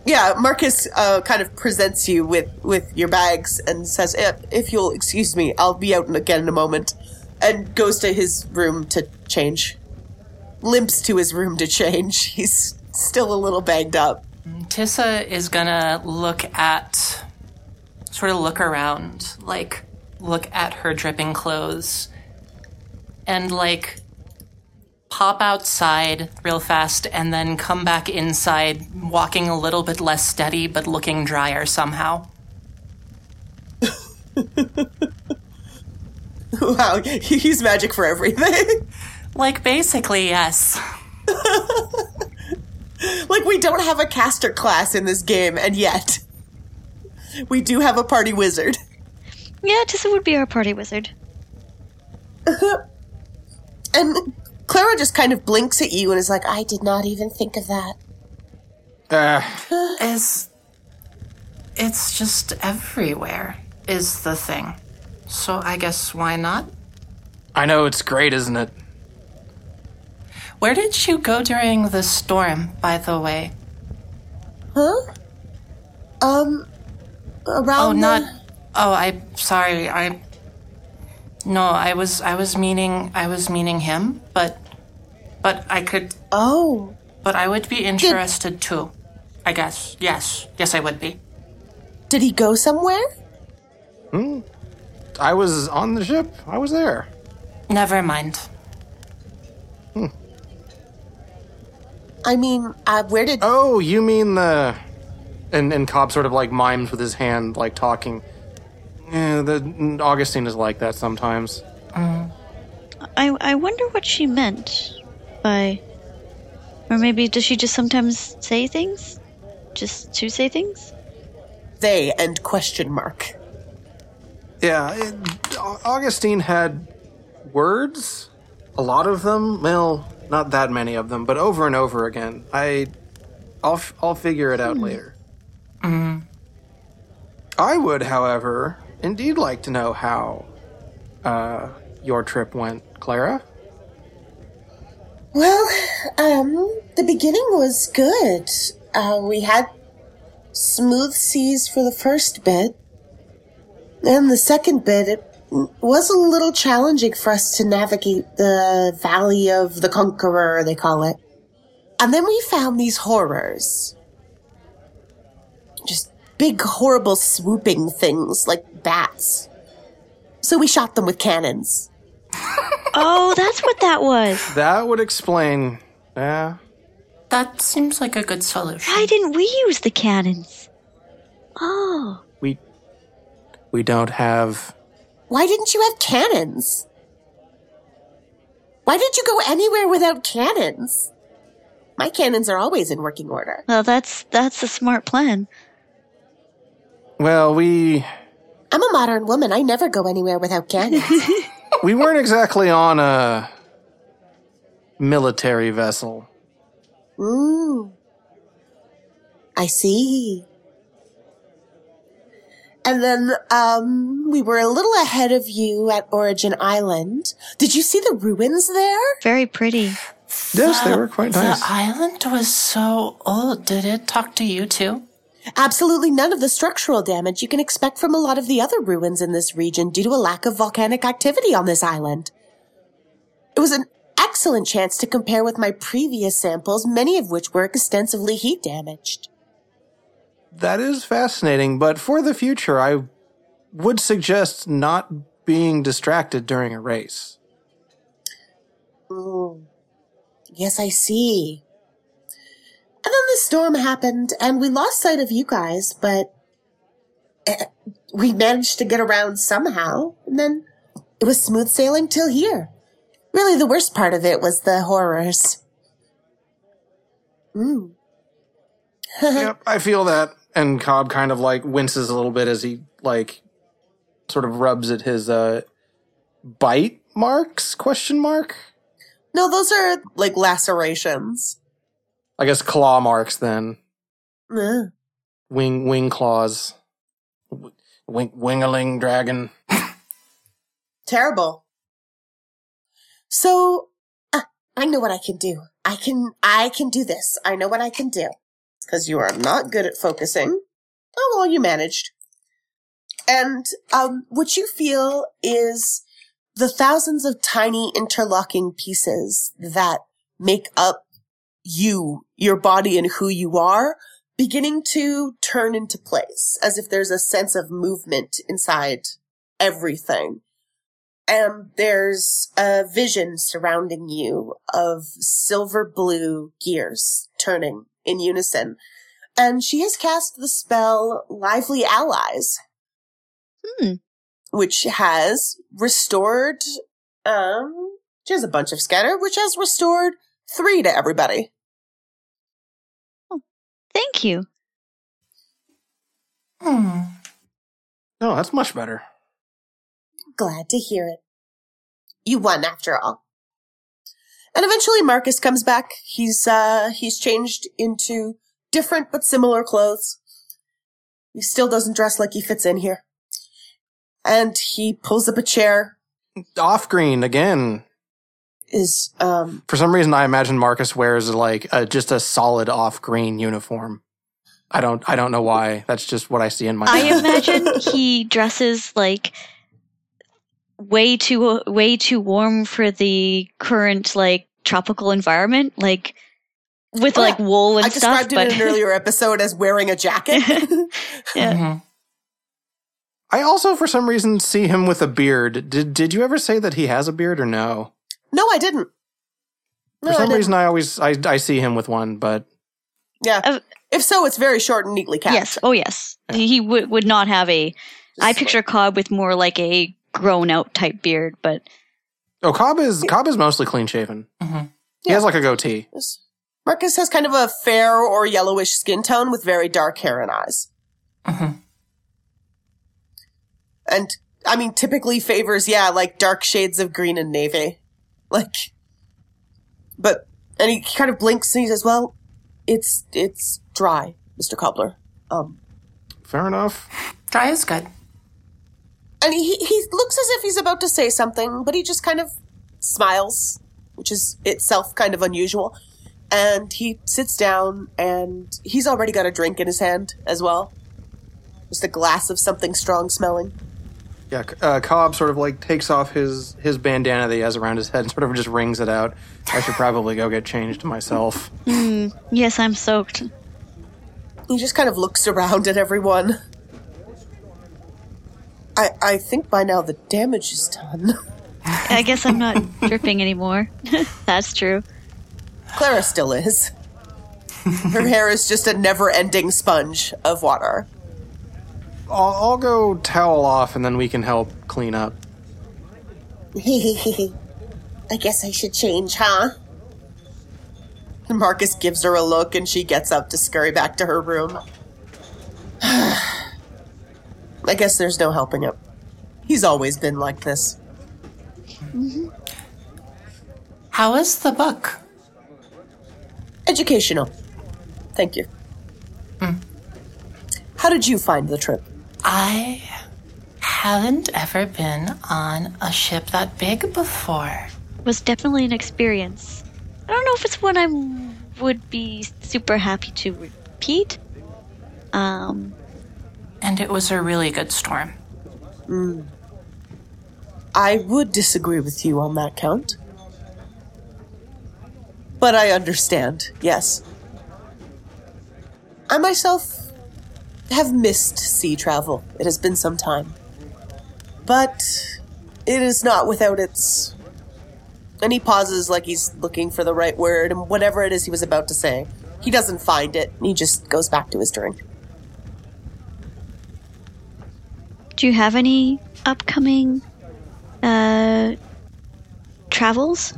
Yeah, Marcus uh, kind of presents you with, with your bags and says, "Eh, "If you'll excuse me, I'll be out again in a moment," and goes to his room to change. Limps to his room to change. He's still a little banged up. Tissa is gonna look at, sort of look around, like look at her dripping clothes, and like pop outside real fast and then come back inside, walking a little bit less steady but looking drier somehow. Wow, he's magic for everything. Like basically, yes. like we don't have a caster class in this game, and yet we do have a party wizard. Yeah, Tissa would be our party wizard. And Clara just kind of blinks at you and is like, "I did not even think of that." Uh, Is it's just everywhere is the thing. So I guess why not? I know it's great, isn't it? Where did you go during the storm, by the way? Huh? Um, around. Oh, the- not. Oh, I. Sorry. I. No, I was. I was meaning. I was meaning him, but. But I could. Oh, But I would be interested too. I guess. Yes. Yes, I would be. did he go somewhere? I was on the ship. I was there. Never mind. I mean, uh, where did? Oh, you mean the? And and Cobb sort of like mimes with his hand, like talking. Yeah, the Augustine is like that sometimes. I I wonder what she meant by, or maybe does she just sometimes say things, just to say things? They and question mark. Yeah, it, Augustine had words. A lot of them. Well, not that many of them, but over and over again. I, I'll f- I'll figure it out later. I would, however, indeed like to know how uh, your trip went, Clara. Well, um, the beginning was good. Uh, we had smooth seas for the first bit. And the second bit, it was a little challenging for us to navigate the Valley of the Conqueror, they call it. And then we found these horrors. Just big, horrible, swooping things like bats. So we shot them with cannons. Oh, that's what that was. That would explain. Yeah. That seems like a good solution. Why didn't we use the cannons? Oh, we we don't have Why didn't you have cannons? Why did you go anywhere without cannons? My cannons are always in working order. well, that's that's a smart plan. Well, we I'm a modern woman. I never go anywhere without cannons. we weren't exactly on a military vessel. Ooh. I see. And then um, we were a little ahead of you at Origin Island. Did you see the ruins there? Very pretty. Yes, they were quite nice. The island was so old. Did it talk to you too? Absolutely none of the structural damage you can expect from a lot of the other ruins in this region due to a lack of volcanic activity on this island. It was an excellent chance to compare with my previous samples, many of which were extensively heat damaged. That is fascinating, but for the future, I would suggest not being distracted during a race. Yes, I see. And then the storm happened, and we lost sight of you guys, but eh, we managed to get around somehow, and then it was smooth sailing till here. Really, the worst part of it was the horrors. Mm. yep, I feel that. And Cobb kind of like winces a little bit as he like sort of rubs at his uh bite marks question mark. No, those are like lacerations. I guess claw marks then. Uh, Wing wing claws. Wing wingaling dragon. terrible. So, uh, I know what I can do. I can, I can do this. I know what I can do. Because you are not good at focusing. Oh, well, you managed. And, um, what you feel is the thousands of tiny interlocking pieces that make up you, your body and who you are beginning to turn into place as if there's a sense of movement inside everything. And there's a vision surrounding you of silver blue gears turning in unison. And she has cast the spell Lively Allies, Hmm. which has restored, um, she has a bunch of scatter, which has restored three to everybody. Thank you. Hmm. No, that's much better. Glad to hear it. You won after all. And eventually Marcus comes back. He's, uh, he's changed into different but similar clothes. He still doesn't dress like he fits in here. And he pulls up a chair, Off green again. is, um, For some reason, I imagine Marcus wears like a, just a solid off green uniform. I don't. I don't know why. That's just what I see in my. I head. imagine he dresses like way too way too warm for the current like tropical environment, like with Oh, like yeah. wool and I stuff. described it But in an earlier episode as wearing a jacket. Yeah. Mhm. I also, for some reason, see him with a beard. Did Did you ever say that he has a beard or no? no, I didn't. No, For I some didn't. reason, I always I, I see him with one, but Yeah. Uh, if so, it's very short and neatly kept. yes, oh yes, Yeah. he would would not have a. I Just picture Cobb with more like a grown out type beard, but oh, Cobb is Cobb is mostly clean shaven. Mhm. He has like a goatee. Marcus has kind of a fair or yellowish skin tone with very dark hair and eyes. Mhm. And, I mean, typically favors, yeah, like dark shades of green and navy. Like, but, and he kind of blinks and he says, well, it's, it's dry, Mr. Cobbler. Um, Fair enough. Dry is good. And he, he looks as if he's about to say something, but he just kind of smiles, which is itself kind of unusual. And he sits down and he's already got a drink in his hand as well. Just a glass of something strong smelling. Yeah, uh, Cobb sort of like takes off his his bandana that he has around his head and sort of just wrings it out. I should probably go get changed myself. yes, I'm soaked. He just kind of looks around at everyone. I I think by now the damage is done. I guess I'm not dripping anymore. That's true. Clara still is. Her hair is just a never-ending sponge of water. I'll, I'll go towel off and then we can help clean up. I guess I should change, huh? Marcus gives her a look and she gets up to scurry back to her room. I guess there's no helping him. He's always been like this. How was the book? Educational. Thank you. How did you find the trip? I haven't ever been on a ship that big before. was definitely an experience. I don't know if it's one I would be super happy to repeat. Um, And it was a really good storm. Mm. I would disagree with you on that count. But I understand, yes. I myself have missed sea travel. It has been some time. But it is not without its. And he pauses like he's looking for the right word, and whatever it is he was about to say, he doesn't find it, he just goes back to his drink. Do you have any upcoming uh, travels?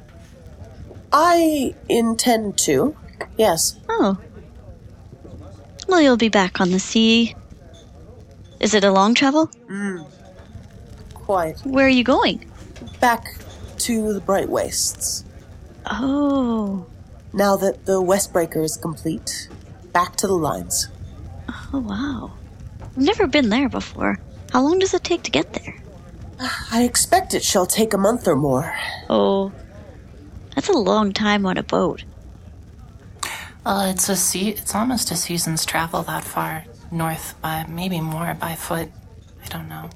I intend to, yes. Oh. Well, you'll be back on the sea. Is it a long travel? Quite. Where are you going? Back to the Bright Wastes. Oh. Now that the Westbreaker is complete, back to the lines. Oh, wow. I've never been there before. How long does it take to get there? I expect it shall take a month or more. Oh. That's a long time on a boat. Well, it's a sea. It's almost a season's travel that far north by maybe more by foot. I don't know.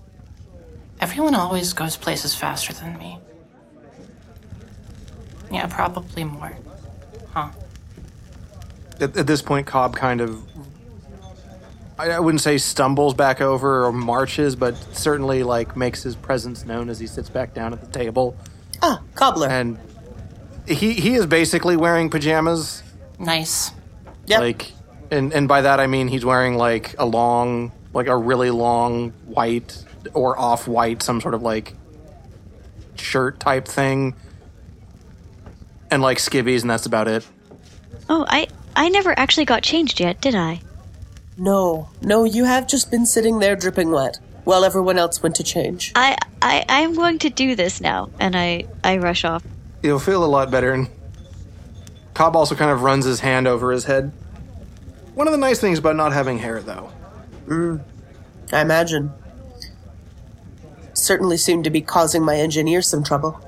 Everyone always goes places faster than me. Yeah, probably more. Huh. At, at this point, Cobb kind of. I, I wouldn't say stumbles back over or marches, but certainly like makes his presence known as he sits back down at the table. Ah, cobbler. And he he is basically wearing pajamas. Nice. yep. Like, and and by that I mean he's wearing like a long, like a really long white or off white, some sort of like shirt type thing, and like skivvies, and that's about it. Oh, I I never actually got changed yet, did I? No, no, you have just been sitting there dripping wet while everyone else went to change. I I I'm going to do this now, and I I rush off. You'll feel a lot better. And Cobb also kind of runs his hand over his head. One of the nice things about not having hair, though. Mm. I imagine. Certainly seemed to be causing my engineer some trouble.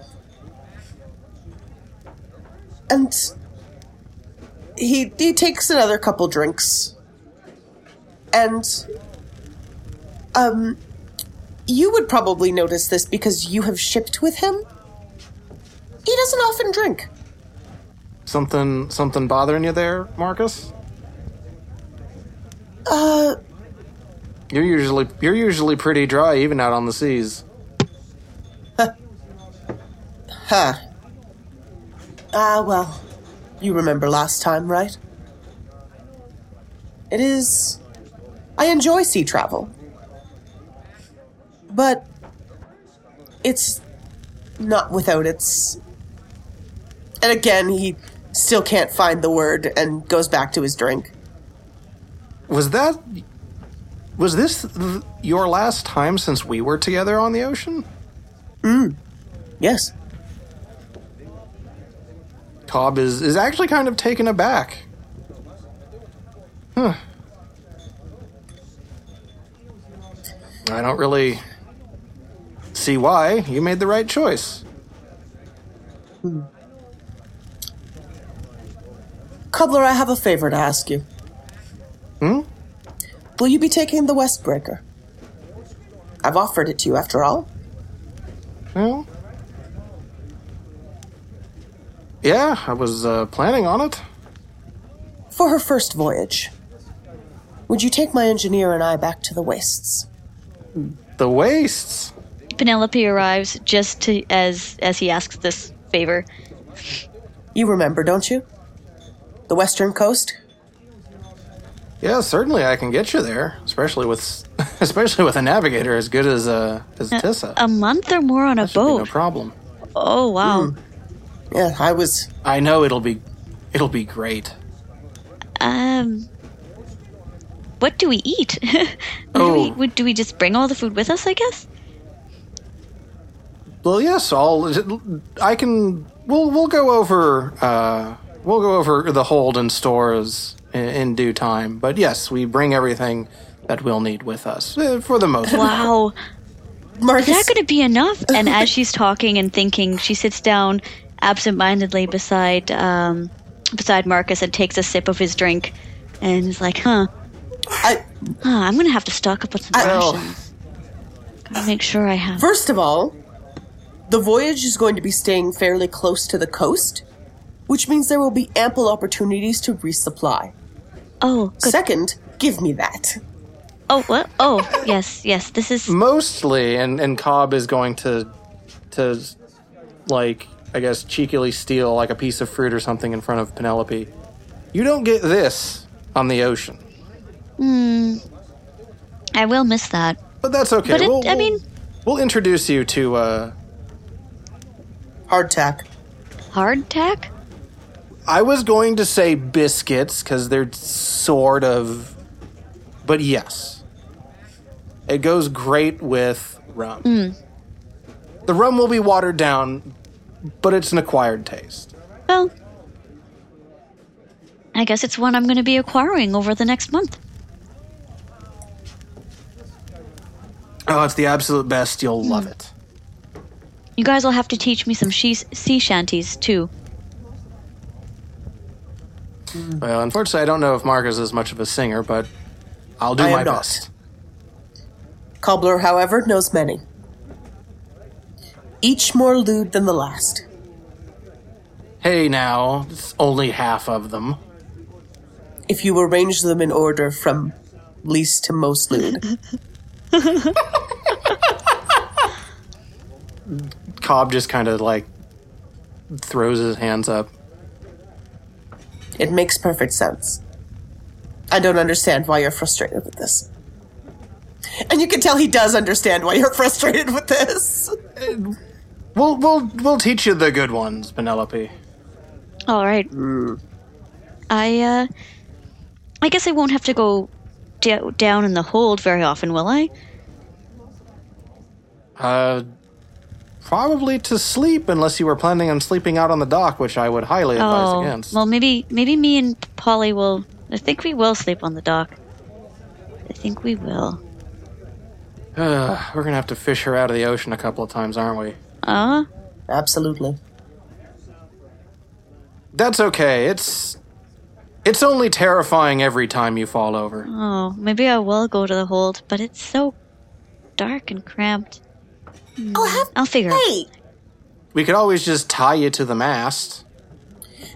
And he he takes another couple drinks. And um you would probably notice this because you have shipped with him. He doesn't often drink. Something, something bothering you there, Marcus? Uh You're usually you're usually pretty dry, even out on the seas. Huh. Ah, well, you remember last time, right? It is. I enjoy sea travel. But. It's not without its. And again, he still can't find the word and goes back to his drink. Was that? Was this th- your last time since we were together on the ocean? Mm. Yes. Cobb is is actually kind of taken aback. Huh. I don't really see why. You made the right choice. Cobbler, I have a favor to ask you. Hmm? Will you be taking the Westbreaker? I've offered it to you after all. Well, yeah, I was uh, planning on it. For her first voyage, would you take my engineer and I back to the wastes? The wastes. Penelope arrives just to as as he asks this favor. You remember, don't you? The western coast? Yeah, certainly I can get you there, especially with especially with a navigator as good as uh, as Tissa. A month or more on a boat, be no problem. oh wow. Yeah, I was. I know it'll be it'll be great. Um. What do we eat? What do, we, Oh. do we just bring all the food with us? I guess. Well, yes, I'll. I can. We'll we'll go over. Uh, we'll go over the hold and stores in, in due time. But yes, we bring everything that we'll need with us eh, for the most. Wow, Marcus, is that going to be enough? And as she's talking and thinking, she sits down absentmindedly beside um, beside Marcus and takes a sip of his drink, and is like, "Huh, I, huh I'm going to have to stock up on some Well- rations. Gotta make sure I have." first of all, the voyage is going to be staying fairly close to the coast, which means there will be ample opportunities to resupply. Oh, good. Second, give me that. Oh, what? Oh, yes, yes. This is Mostly, and and Cobb is going to to like I guess cheekily steal like a piece of fruit or something in front of Penelope. You don't get this on the ocean, I will miss that. but that's okay. But it, We'll- I mean, we'll introduce you to. uh Hardtack. hardtack. I was going to say biscuits because they're sort of, but yes, it goes great with rum. The rum will be watered down, but it's an acquired taste. Well, I guess it's one I'm going to be acquiring over the next month. Oh, it's the absolute best. You'll hmm. love it. You guys will have to teach me some she- sea shanties too. Well, unfortunately, I don't know if Marcus is much of a singer, but I'll do I am my not. best. Cobbler, however, knows many. Each more lewd than the last. Hey, now, it's only half of them. If you arrange them in order from least to most lewd. Cobb just kind of like throws his hands up. It makes perfect sense. I don't understand why you're frustrated with this. And you can tell he does understand why you're frustrated with this. We'll we'll we'll teach you the good ones, Penelope. All right. I uh, I guess I won't have to go da- down in the hold very often, will I? Uh, probably to sleep, unless you were planning on sleeping out on the dock, which I would highly advise oh, against. well, maybe maybe me and Polly will. I think we will sleep on the dock. I think we will. Uh, we're gonna have to fish her out of the ocean a couple of times, aren't we? Uh, Absolutely. That's okay. It's it's only terrifying every time you fall over. oh, maybe I will go to the hold, but it's so dark and cramped. I'll have. I'll figure it. Hey! We could always just tie you to the mast.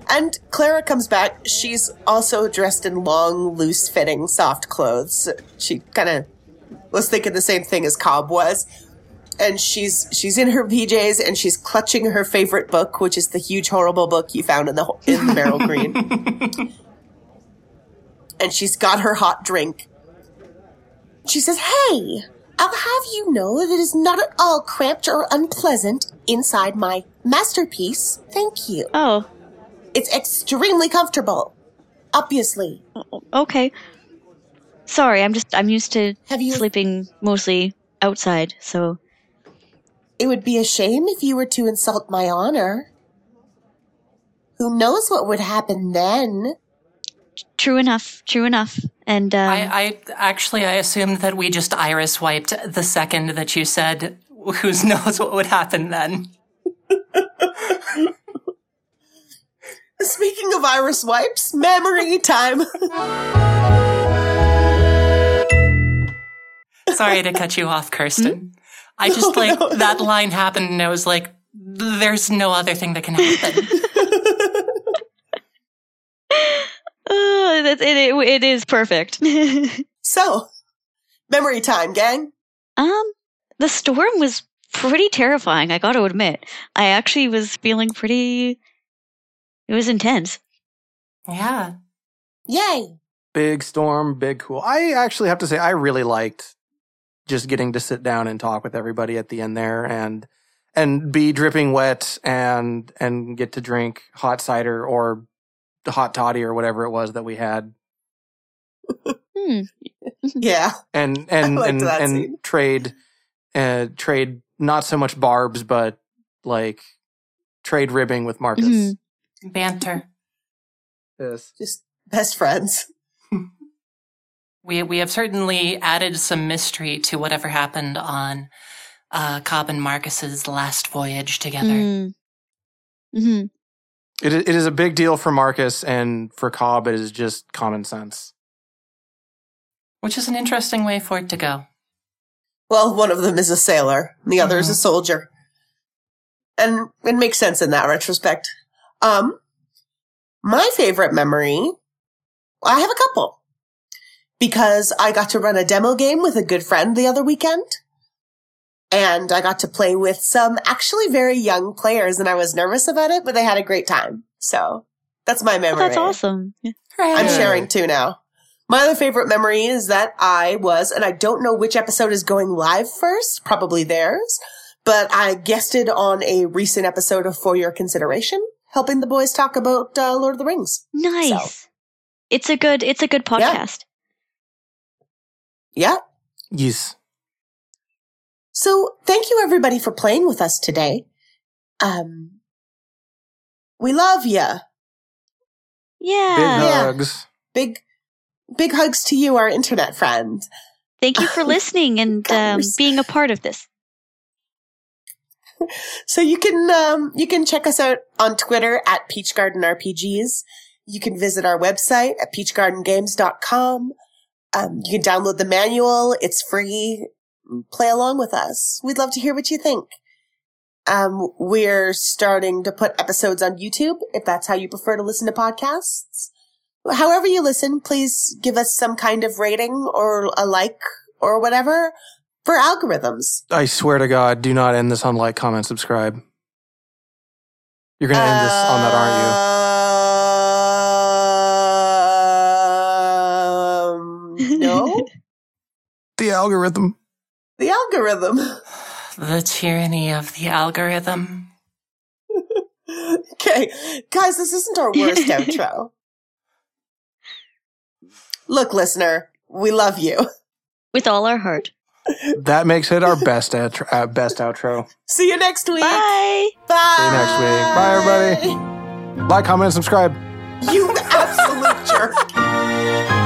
And Clara comes back. She's also dressed in long, loose fitting, soft clothes. She kind of was thinking the same thing as Cobb was. And she's she's in her PJs and she's clutching her favorite book, which is the huge horrible book you found in the ho- in the Beryl Green. And she's got her hot drink. She says, "Hey, I'll have you know that it is not at all cramped or unpleasant inside my masterpiece. Thank you." Oh, It's extremely comfortable. Obviously. Oh, okay. Sorry, I'm just I'm used to Have you- sleeping mostly outside, so It would be a shame if you were to insult my honor. Who knows what would happen then? True enough, true enough. And um, I, I actually I assumed that we just iris wiped the second that you said who knows what would happen then. Speaking of iris wipes, memory time. Sorry to cut you off, Kirsten. I just like that line happened and I was like, there's no other thing that can happen. oh, that's, it, it, it is perfect. so, memory time, gang. um, the storm was pretty terrifying. I got to admit, I actually was feeling pretty. It was intense. yeah. Yay. Big storm, big cool. I actually have to say, I really liked just getting to sit down and talk with everybody at the end there and and be dripping wet and and get to drink hot cider or the hot toddy or whatever it was that we had. Hmm. Yeah. and and and that and scene. trade uh trade not so much barbs but like trade ribbing with Marcus. Mhm. Banter. Yes. Just best friends. We we have certainly added some mystery to whatever happened on uh, Cobb and Marcus's last voyage together. Mm. hmm It it is a big deal for Marcus and for Cobb it is just common sense. Which is an interesting way for it to go. Well, one of them is a sailor, and the other is a soldier. And it makes sense in that retrospect. Um, my favorite memory, I have a couple. Because I got to run a demo game with a good friend the other weekend. And I got to play with some actually very young players, and I was nervous about it, but they had a great time. So that's my Oh, memory. that's awesome. Yeah. I'm sharing two now. My other favorite memory is that I was, and I don't know which episode is going live first, probably theirs, but I guested on a recent episode of For Your Consideration, helping the boys talk about uh, Lord of the Rings. Nice. It's a good. It's a good Yeah. podcast. Yeah. Yes. So thank you everybody for playing with us today. Um, we love you. Yeah. Big Yeah. hugs. Big, big hugs to you, our internet friend. Thank you for listening and um, being a part of this. So you can um, you can check us out on Twitter at Peach Garden RPGs. You can visit our website at peachgardengames.com. Um, you can download the manual; it's free. Play along with us. We'd love to hear what you think. Um, we're starting to put episodes on YouTube if that's how you prefer to listen to podcasts. However you listen, please give us some kind of rating or a like or whatever for algorithms. I swear to God, do not end this on like, comment, subscribe. You're gonna end this on that, aren't you? Um, no, The algorithm. The algorithm. The tyranny of the algorithm. Okay, guys, this isn't our worst outro. Look, listener, we love you. With all our heart. That makes it our best outro. Uh, best outro. See you next week. Bye. Bye. See you next week. Bye, everybody. Like, comment, and subscribe. You absolute jerk.